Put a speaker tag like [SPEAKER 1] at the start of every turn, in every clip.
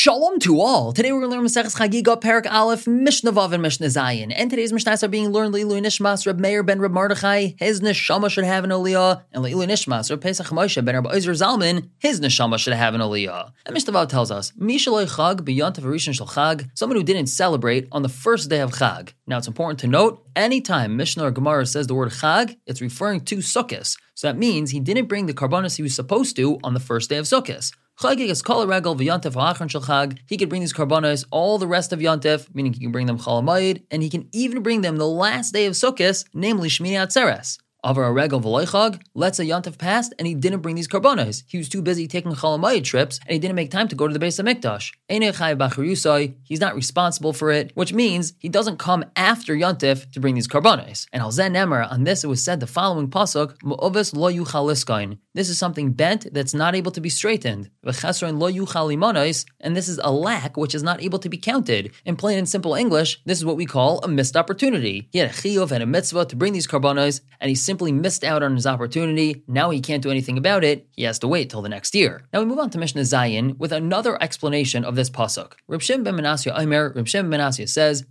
[SPEAKER 1] Shalom to all. Today we're going to learn Maseches Chagiga, Perek Aleph, Mishnah Vav, and Mishnah Zayin. And today's Mishnahs are being learned L'ilui Nishmas, Reb Meir ben Reb Mordechai, his neshama should have an aliyah, and L'ilui Nishmas, Reb Pesach Moshe ben Reb Ozer Zalman, his neshama should have an aliyah. And Mishnah Vav tells us, Mishaloi Chag beyond Rishon Shel Chag, someone who didn't celebrate on the first day of Chag. Now it's important to note, anytime Mishnah or Gemara says the word Chag, it's referring to Sukkot. So that means he didn't bring the karbanos he was supposed to on the first day of Sukkot. He could bring these karbanos all the rest of yantev, meaning he can bring them chalamayid, and he can even bring them the last day of Sukkot, namely Shmini Atzeres. Avar a regal v'loichag, let's say Yantav passed and he didn't bring these karbonos. He was too busy taking chalamayid trips and he didn't make time to go to the Beis HaMikdash. He's not responsible for it, which means he doesn't come after Yantif to bring these karbonos. And al zen on this it was said the following pasuk, Mu'ovis lo yuchal This is something bent that's not able to be straightened. And this is a lack which is not able to be counted. In plain and simple English, this is what we call a missed opportunity. He had a chiyuv and a mitzvah to bring these karbonos, and he simply missed out on his opportunity. Now he can't do anything about it. He has to wait till the next year. Now we move on to Mishnah Zayin with another explanation of this pasuk. Reb ben Menasya Aimer, Reb ben Menasya says,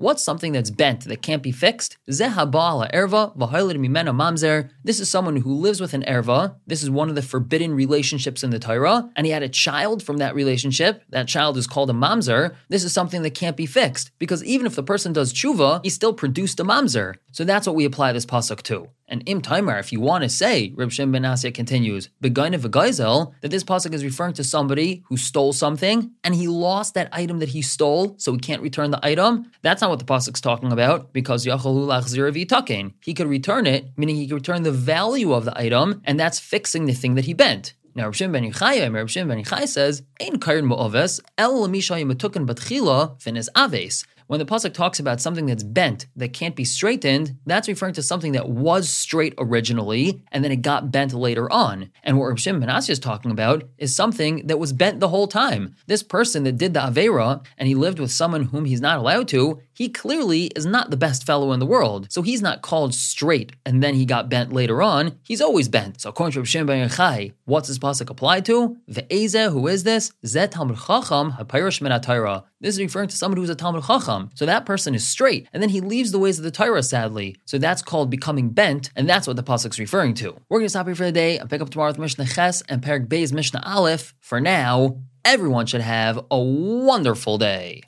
[SPEAKER 1] What's something that's bent that can't be fixed? Zehabala erva mimena mamzer. This is someone who lives with an erva. This is one of the forbidden relationships in the Torah, and he had a child from that relationship. That child is called a mamzer. This is something that can't be fixed because even if the person does tshuva, he still produced a mamzer. So that's what we apply this pasuk to. And im timer, if you want to say, Reb Shem ben Asya continues, Begaina v'gaizel, that this pasuk is referring to somebody who stole something and he lost that item that he stole, so he can't return the item. That's not what the pasuk's talking about, because Yachalu lachzir. He could return it, meaning he could return the value of the item, and that's fixing the thing that he bent. Now, Rav Shimon ben Yochai, Rav Shimon ben says, "Ein karin mo'oves el l'mishay matukin batchila finis aves." When the pasuk talks about something that's bent that can't be straightened, that's referring to something that was straight originally and then it got bent later on. And what Rav Shimon is talking about is something that was bent the whole time. This person that did the avera and he lived with someone whom he's not allowed to, he clearly is not the best fellow in the world. So he's not called straight and then he got bent later on. He's always bent. So according to Shimon ben what's this pasuk applied to? Ve'eze, who is this? Zet Talmid Chacham ha'payrish min This is referring to someone who's a Talmid Chacham. So that person is straight, and then he leaves the ways of the Torah, sadly. So that's called becoming bent, and that's what the pasuk's referring to. We're going to stop here for the day and pick up tomorrow with Mishnah Ches and Perek Bey's Mishnah Aleph. For now, everyone should have a wonderful day.